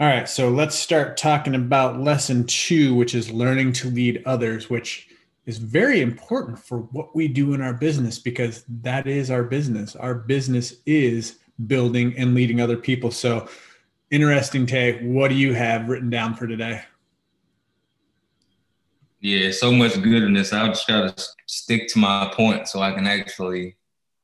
All right, so let's start talking about lesson two, which is learning to lead others, which is very important for what we do in our business because that is our business. Our business is building and leading other people. So, interesting, Tay. What do you have written down for today? Yeah, so much good in this. I'll just try to stick to my point so I can actually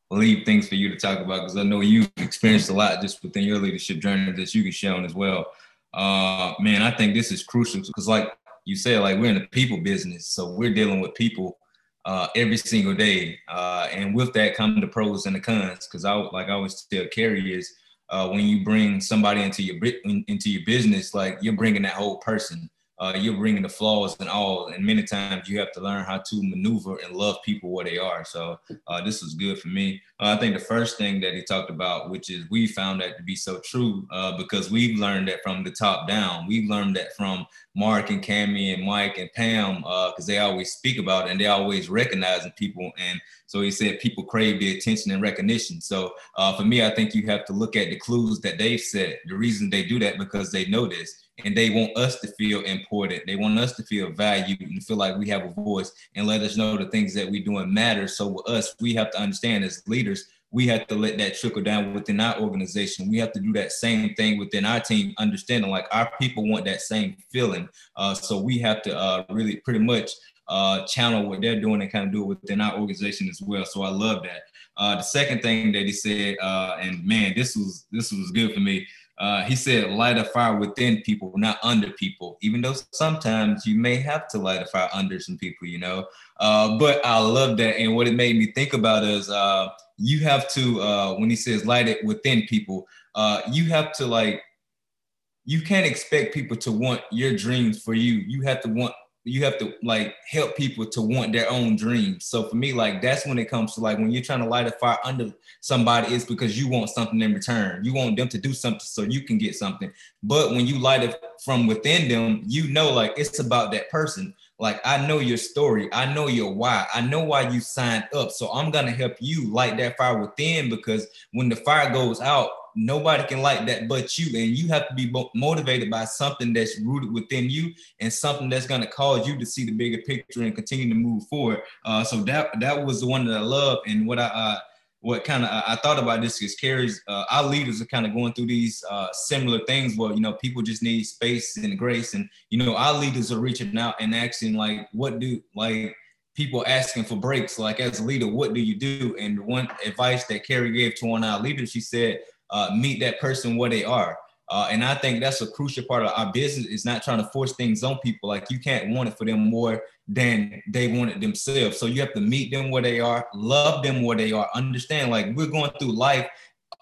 leave things for you to talk about because I know you've experienced a lot just within your leadership journey that you can share on as well uh, man, I think this is crucial because, like you said, like we're in the people business, so we're dealing with people uh, every single day, uh, and with that come the pros and the cons. Because I, like I always tell carriers, uh, when you bring somebody into your into your business, like you're bringing that whole person uh, you're bringing the flaws and all. And many times you have to learn how to maneuver and love people where they are. So uh, this was good for me. Uh, I think the first thing that he talked about, which is we found that to be so true uh, because we've learned that from the top down. We've learned that from Mark and Cami and Mike and Pam because uh, they always speak about it and they always recognizing people. And so he said people crave the attention and recognition. So uh, for me, I think you have to look at the clues that they've set. The reason they do that because they know this and they want us to feel important. They want us to feel valued and feel like we have a voice and let us know the things that we're doing matter. So with us, we have to understand as leaders, we have to let that trickle down within our organization. We have to do that same thing within our team, understanding like our people want that same feeling. Uh, so we have to uh, really pretty much uh, channel what they're doing and kind of do it within our organization as well. So I love that. Uh, the second thing that he said, uh, and man, this was this was good for me. Uh, he said, light a fire within people, not under people, even though sometimes you may have to light a fire under some people, you know. Uh, but I love that. And what it made me think about is uh, you have to, uh, when he says light it within people, uh, you have to like, you can't expect people to want your dreams for you. You have to want you have to like help people to want their own dreams. So for me, like that's when it comes to like when you're trying to light a fire under somebody, it's because you want something in return. You want them to do something so you can get something. But when you light it from within them, you know like it's about that person. Like I know your story, I know your why, I know why you signed up. So I'm gonna help you light that fire within because when the fire goes out, nobody can like that but you and you have to be motivated by something that's rooted within you and something that's going to cause you to see the bigger picture and continue to move forward. Uh, so that that was the one that i love and what i uh, what kind of I thought about this is Carrie's uh, our leaders are kind of going through these uh, similar things where you know people just need space and grace and you know our leaders are reaching out and asking like what do like people asking for breaks. Like as a leader what do you do? And one advice that Carrie gave to one of our leaders she said uh, meet that person where they are. Uh, and I think that's a crucial part of our business is not trying to force things on people. Like you can't want it for them more than they want it themselves. So you have to meet them where they are, love them where they are, understand like we're going through life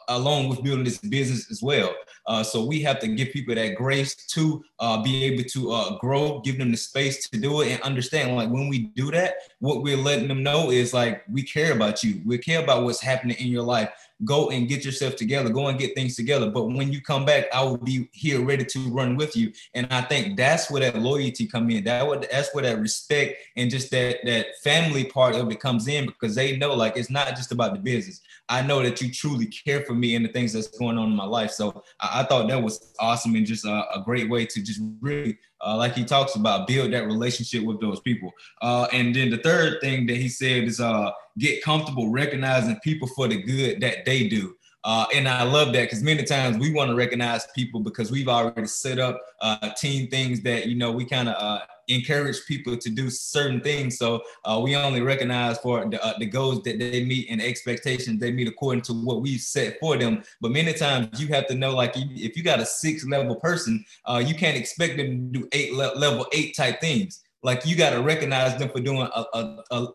along with building this business as well. Uh, so we have to give people that grace to uh, be able to uh, grow, give them the space to do it, and understand like when we do that, what we're letting them know is like we care about you. We care about what's happening in your life. Go and get yourself together. Go and get things together. But when you come back, I will be here ready to run with you. And I think that's where that loyalty come in. That what that's where that respect and just that that family part of it comes in because they know like it's not just about the business. I know that you truly care for me and the things that's going on in my life. So I, I thought that was awesome and just a, a great way to just really, uh, like he talks about, build that relationship with those people. Uh, and then the third thing that he said is uh, get comfortable recognizing people for the good that they do. Uh, and I love that because many times we want to recognize people because we've already set up uh, team things that you know we kind of uh, encourage people to do certain things. So uh, we only recognize for the, uh, the goals that they meet and expectations they meet according to what we've set for them. But many times you have to know, like if you got a six level person, uh, you can't expect them to do eight le- level eight type things. Like you got to recognize them for doing a, a, a,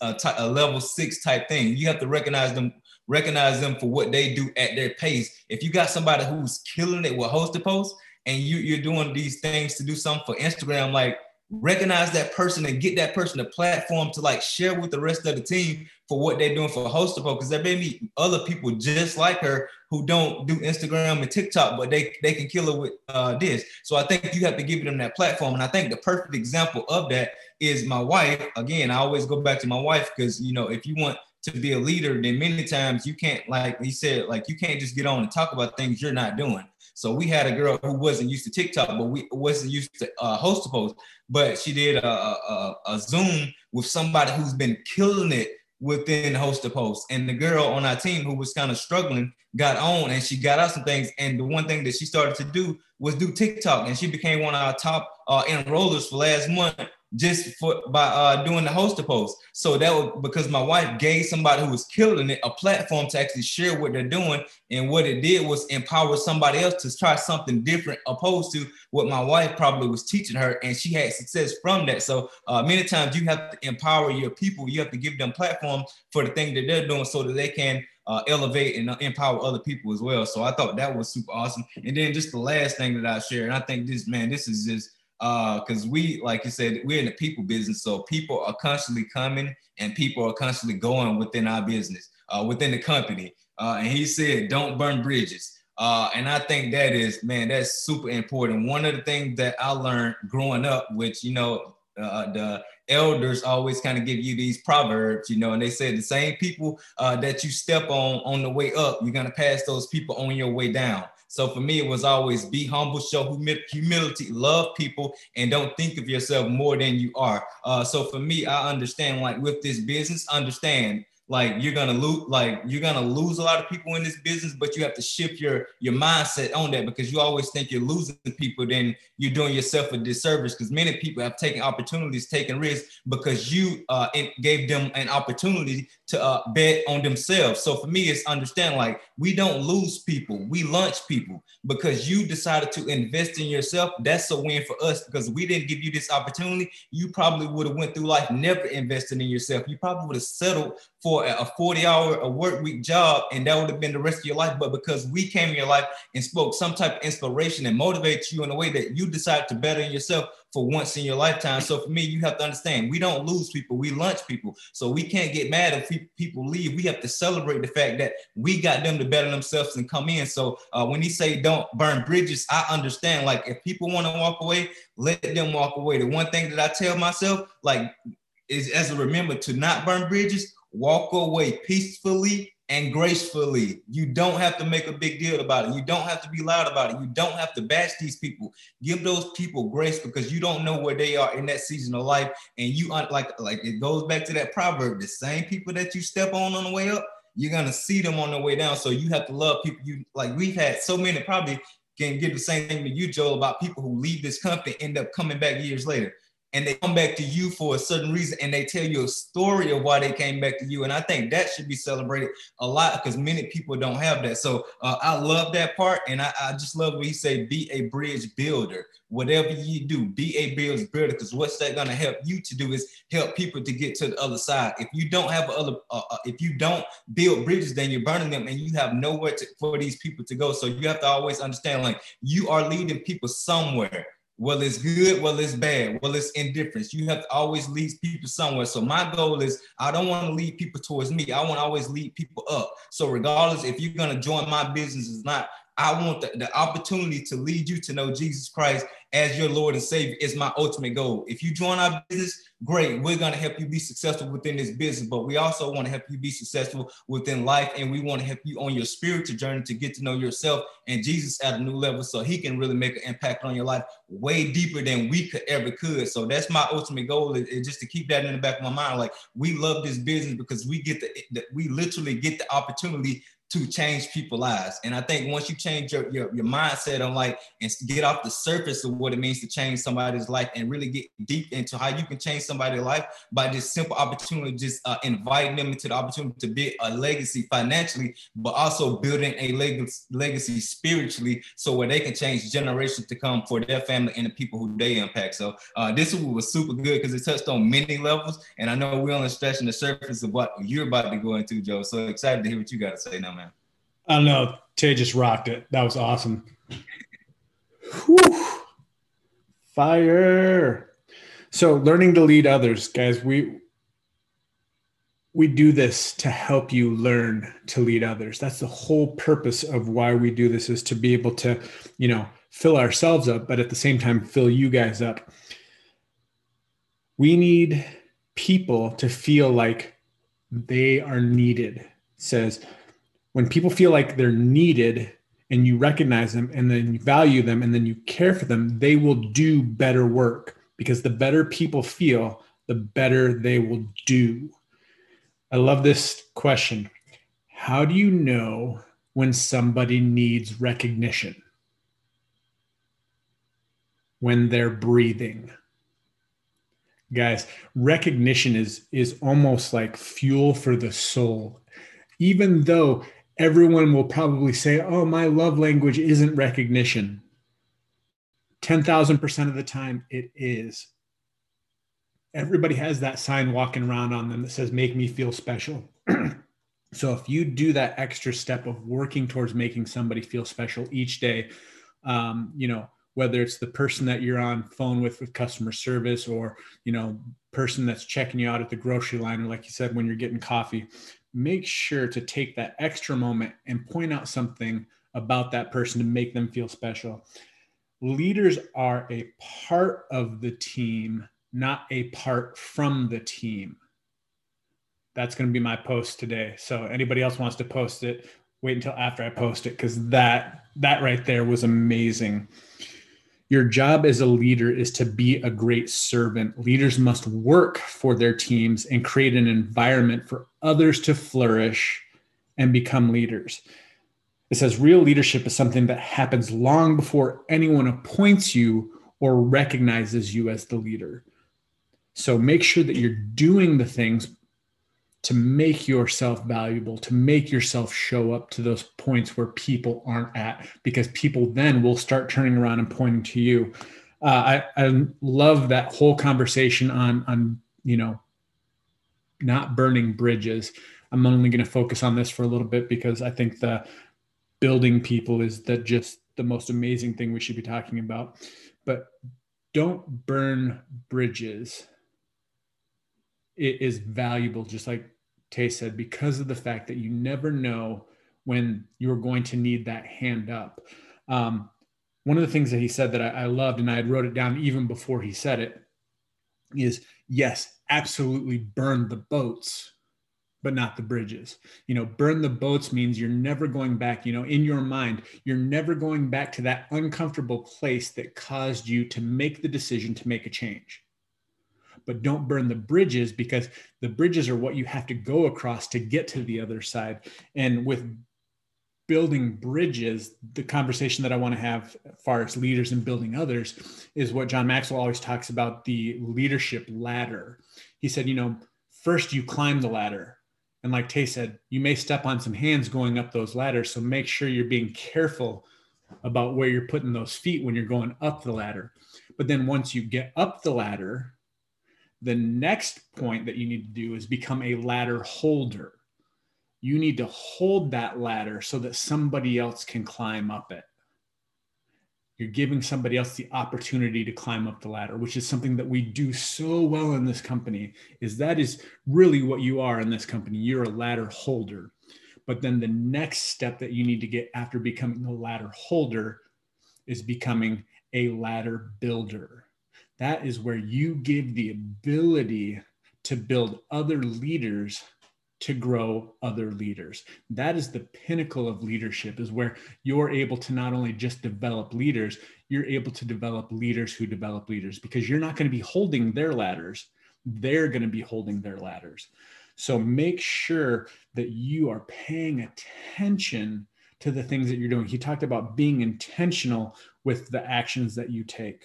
a, a, level six type thing. You have to recognize them recognize them for what they do at their pace. If you got somebody who's killing it with hosted posts and you, you're doing these things to do something for Instagram, like recognize that person and get that person a platform to like share with the rest of the team for what they're doing for Hostable. Because there may be other people just like her who don't do Instagram and TikTok, but they they can kill it with uh, this. So I think you have to give them that platform. And I think the perfect example of that is my wife. Again, I always go back to my wife because you know if you want to be a leader, then many times you can't like he said like you can't just get on and talk about things you're not doing. So we had a girl who wasn't used to TikTok, but we wasn't used to uh, host a post, but she did a, a, a Zoom with somebody who's been killing it within host a post. And the girl on our team who was kind of struggling got on and she got out some things. And the one thing that she started to do was do TikTok, and she became one of our top uh, enrollers for last month just for by uh, doing the host post. So that was because my wife gave somebody who was killing it a platform to actually share what they're doing. And what it did was empower somebody else to try something different, opposed to what my wife probably was teaching her. And she had success from that. So uh, many times you have to empower your people. You have to give them platform for the thing that they're doing so that they can uh, elevate and empower other people as well. So I thought that was super awesome. And then just the last thing that I shared, and I think this man, this is just because uh, we, like you said, we're in the people business, so people are constantly coming and people are constantly going within our business, uh, within the company. Uh, and he said, "Don't burn bridges." Uh, and I think that is, man, that's super important. One of the things that I learned growing up, which you know, uh, the elders always kind of give you these proverbs, you know, and they say the same people uh, that you step on on the way up, you're gonna pass those people on your way down. So for me, it was always be humble, show humility, love people, and don't think of yourself more than you are. Uh, so for me, I understand like with this business, understand like you're gonna lose like you're gonna lose a lot of people in this business but you have to shift your your mindset on that because you always think you're losing people then you're doing yourself a disservice because many people have taken opportunities taken risks because you uh gave them an opportunity to uh, bet on themselves so for me it's understand like we don't lose people. We launch people. Because you decided to invest in yourself that's a win for us. Because we didn't give you this opportunity you probably would have went through life never investing in yourself. You probably would have settled for a 40 hour a work week job and that would have been the rest of your life. But because we came in your life and spoke some type of inspiration and motivated you in a way that you decided to better yourself for once in your lifetime. So for me you have to understand we don't lose people we launch people. So we can't get mad if people leave. We have to celebrate the fact that we got them to better themselves and come in. So uh, when he say don't burn bridges i understand like if people want to walk away let them walk away. The one thing that i tell myself like is as a remember to not burn bridges walk away peacefully and gracefully. You don't have to make a big deal about it. You don't have to be loud about it. You don't have to bash these people. Give those people grace because you don't know where they are in that season of life. And you like like it goes back to that proverb: the same people that you step on on the way up, you're gonna see them on the way down. So you have to love people. You like we've had so many probably can give the same thing to you, Joel, about people who leave this company end up coming back years later and they come back to you for a certain reason and they tell you a story of why they came back to you. And I think that should be celebrated a lot because many people don't have that. So uh, I love that part. And I, I just love what he say, be a bridge builder. Whatever you do, be a bridge builder because what's that going to help you to do is help people to get to the other side. If you don't have other, uh, uh, if you don't build bridges, then you're burning them and you have nowhere to, for these people to go. So you have to always understand like you are leading people somewhere well, it's good, well, it's bad, well, it's indifference. You have to always lead people somewhere. So my goal is I don't want to lead people towards me. I want to always lead people up. So regardless if you're gonna join my business or not, I want the, the opportunity to lead you to know Jesus Christ as your Lord and Savior is my ultimate goal. If you join our business, great. We're going to help you be successful within this business, but we also want to help you be successful within life. And we want to help you on your spiritual journey to get to know yourself and Jesus at a new level so he can really make an impact on your life way deeper than we could ever could. So that's my ultimate goal is, is just to keep that in the back of my mind. Like we love this business because we get the, the we literally get the opportunity to change people's lives. And I think once you change your, your, your mindset on like and get off the surface of what it means to change somebody's life and really get deep into how you can change somebody's life by this simple opportunity, just uh, inviting them into the opportunity to build a legacy financially, but also building a legacy, legacy spiritually so where they can change generations to come for their family and the people who they impact. So uh, this was super good because it touched on many levels. And I know we're only stretching the surface of what you're about to go into, Joe. So excited to hear what you got to say now, man. I don't know. Tay just rocked it. That was awesome. Whew. Fire. So learning to lead others, guys, we we do this to help you learn to lead others. That's the whole purpose of why we do this is to be able to, you know, fill ourselves up, but at the same time fill you guys up. We need people to feel like they are needed. Says when people feel like they're needed and you recognize them and then you value them and then you care for them, they will do better work because the better people feel, the better they will do. I love this question. How do you know when somebody needs recognition? When they're breathing. Guys, recognition is is almost like fuel for the soul. Even though everyone will probably say, "Oh, my love language isn't recognition." 10,000% of the time it is everybody has that sign walking around on them that says make me feel special so if you do that extra step of working towards making somebody feel special each day um, you know whether it's the person that you're on phone with with customer service or you know person that's checking you out at the grocery line or like you said when you're getting coffee make sure to take that extra moment and point out something about that person to make them feel special leaders are a part of the team not a part from the team. That's going to be my post today. So anybody else wants to post it, wait until after I post it because that that right there was amazing. Your job as a leader is to be a great servant. Leaders must work for their teams and create an environment for others to flourish and become leaders. It says real leadership is something that happens long before anyone appoints you or recognizes you as the leader. So make sure that you're doing the things to make yourself valuable, to make yourself show up to those points where people aren't at, because people then will start turning around and pointing to you. Uh, I, I love that whole conversation on on you know not burning bridges. I'm only going to focus on this for a little bit because I think the building people is that just the most amazing thing we should be talking about. But don't burn bridges it is valuable, just like Tay said, because of the fact that you never know when you're going to need that hand up. Um, one of the things that he said that I, I loved, and I had wrote it down even before he said it, is yes, absolutely burn the boats, but not the bridges. You know, burn the boats means you're never going back, you know, in your mind, you're never going back to that uncomfortable place that caused you to make the decision to make a change but don't burn the bridges because the bridges are what you have to go across to get to the other side. And with building bridges, the conversation that I want to have as far as leaders and building others is what John Maxwell always talks about the leadership ladder. He said, you know, first you climb the ladder. And like Tay said, you may step on some hands going up those ladders. So make sure you're being careful about where you're putting those feet when you're going up the ladder. But then once you get up the ladder, the next point that you need to do is become a ladder holder. You need to hold that ladder so that somebody else can climb up it. You're giving somebody else the opportunity to climb up the ladder, which is something that we do so well in this company. Is that is really what you are in this company. You're a ladder holder. But then the next step that you need to get after becoming a ladder holder is becoming a ladder builder that is where you give the ability to build other leaders to grow other leaders. That is the pinnacle of leadership is where you're able to not only just develop leaders you're able to develop leaders who develop leaders because you're not going to be holding their ladders they're going to be holding their ladders. So make sure that you are paying attention to the things that you're doing. He talked about being intentional with the actions that you take.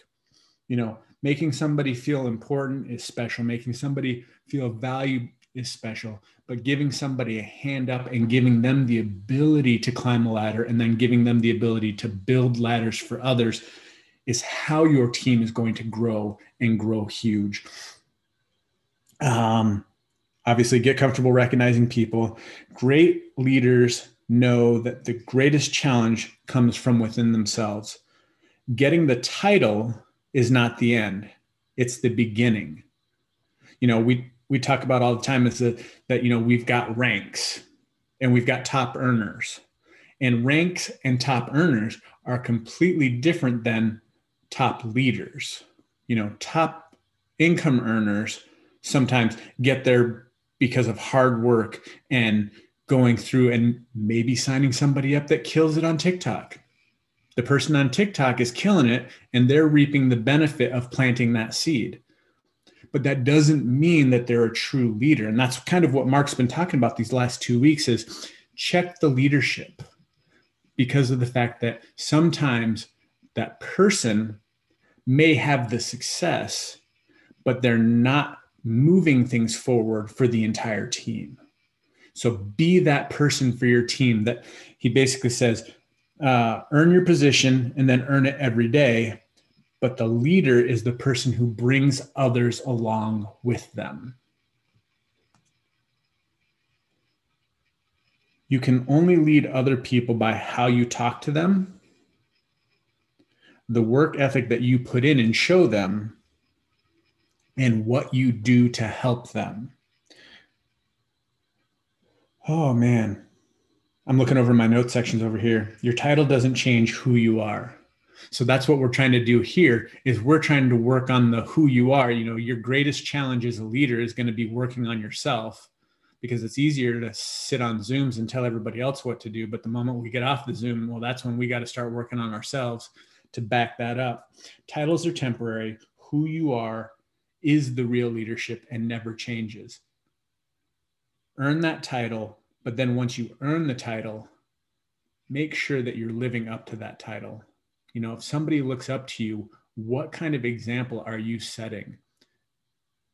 You know making somebody feel important is special. Making somebody feel valued is special. But giving somebody a hand up and giving them the ability to climb a ladder and then giving them the ability to build ladders for others is how your team is going to grow and grow huge. Um, obviously get comfortable recognizing people. Great leaders know that the greatest challenge comes from within themselves. Getting the title is not the end it's the beginning. You know we we talk about all the time is that that you know we've got ranks and we've got top earners. And ranks and top earners are completely different than top leaders. You know top income earners sometimes get there because of hard work and going through and maybe signing somebody up that kills it on TikTok. The person on TikTok is killing it and they're reaping the benefit of planting that seed. But that doesn't mean that they're a true leader. And that's kind of what Mark's been talking about these last two weeks is check the leadership because of the fact that sometimes that person may have the success, but they're not moving things forward for the entire team. So be that person for your team that he basically says, uh, earn your position and then earn it every day. But the leader is the person who brings others along with them. You can only lead other people by how you talk to them, the work ethic that you put in and show them, and what you do to help them. Oh man, I'm looking over my note sections over here. Your title doesn't change who you are. So that's what we're trying to do here is we're trying to work on the who you are. You know, your greatest challenge as a leader is going to be working on yourself because it's easier to sit on Zooms and tell everybody else what to do. But the moment we get off the Zoom, well, that's when we got to start working on ourselves to back that up. Titles are temporary. Who you are is the real leadership and never changes. Earn that title but then once you earn the title, make sure that you're living up to that title. You know, if somebody looks up to you, what kind of example are you setting?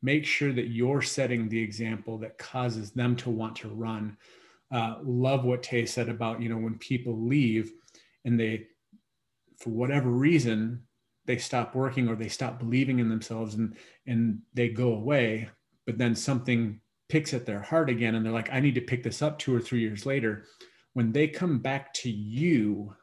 Make sure that you're setting the example that causes them to want to run. Uh, love what Tay said about, you know, when people leave and they, for whatever reason, they stop working or they stop believing in themselves and and they go away but then something picks at their heart again and they're like, I need to pick this up two or three years later. When they come back to you,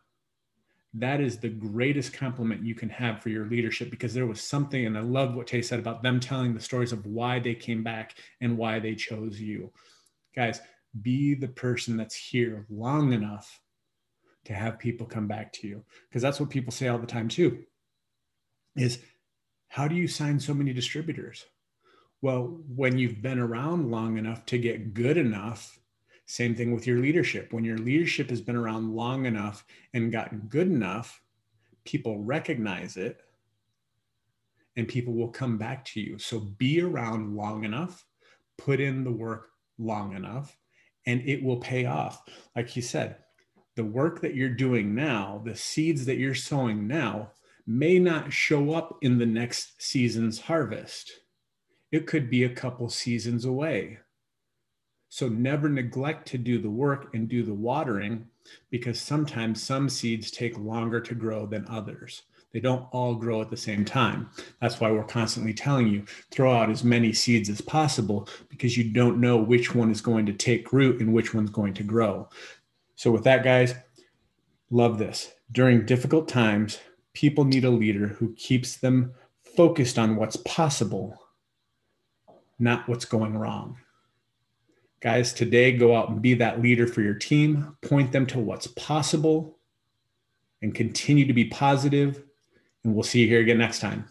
that is the greatest compliment you can have for your leadership because there was something, and I love what Tay said about them telling the stories of why they came back and why they chose you. Guys, be the person that's here long enough to have people come back to you because that's what people say all the time too is how do you sign so many distributors well, when you've been around long enough to get good enough, same thing with your leadership. When your leadership has been around long enough and gotten good enough, people recognize it and people will come back to you. So be around long enough, put in the work long enough, and it will pay off. Like you said, the work that you're doing now, the seeds that you're sowing now, may not show up in the next season's harvest it could be a couple seasons away. So never neglect to do the work and do the watering because sometimes some seeds take longer to grow than others. They don't all grow at the same time. That's why we're constantly telling you throw out as many seeds as possible because you don't know which one is going to take root and which one's going to grow. So, with that, guys, love this. During difficult times, people need a leader who keeps them focused on what's possible not what's going wrong. Guys, today go out and be that leader for your team, point them to what's possible, and continue to be positive. And we'll see you here again next time.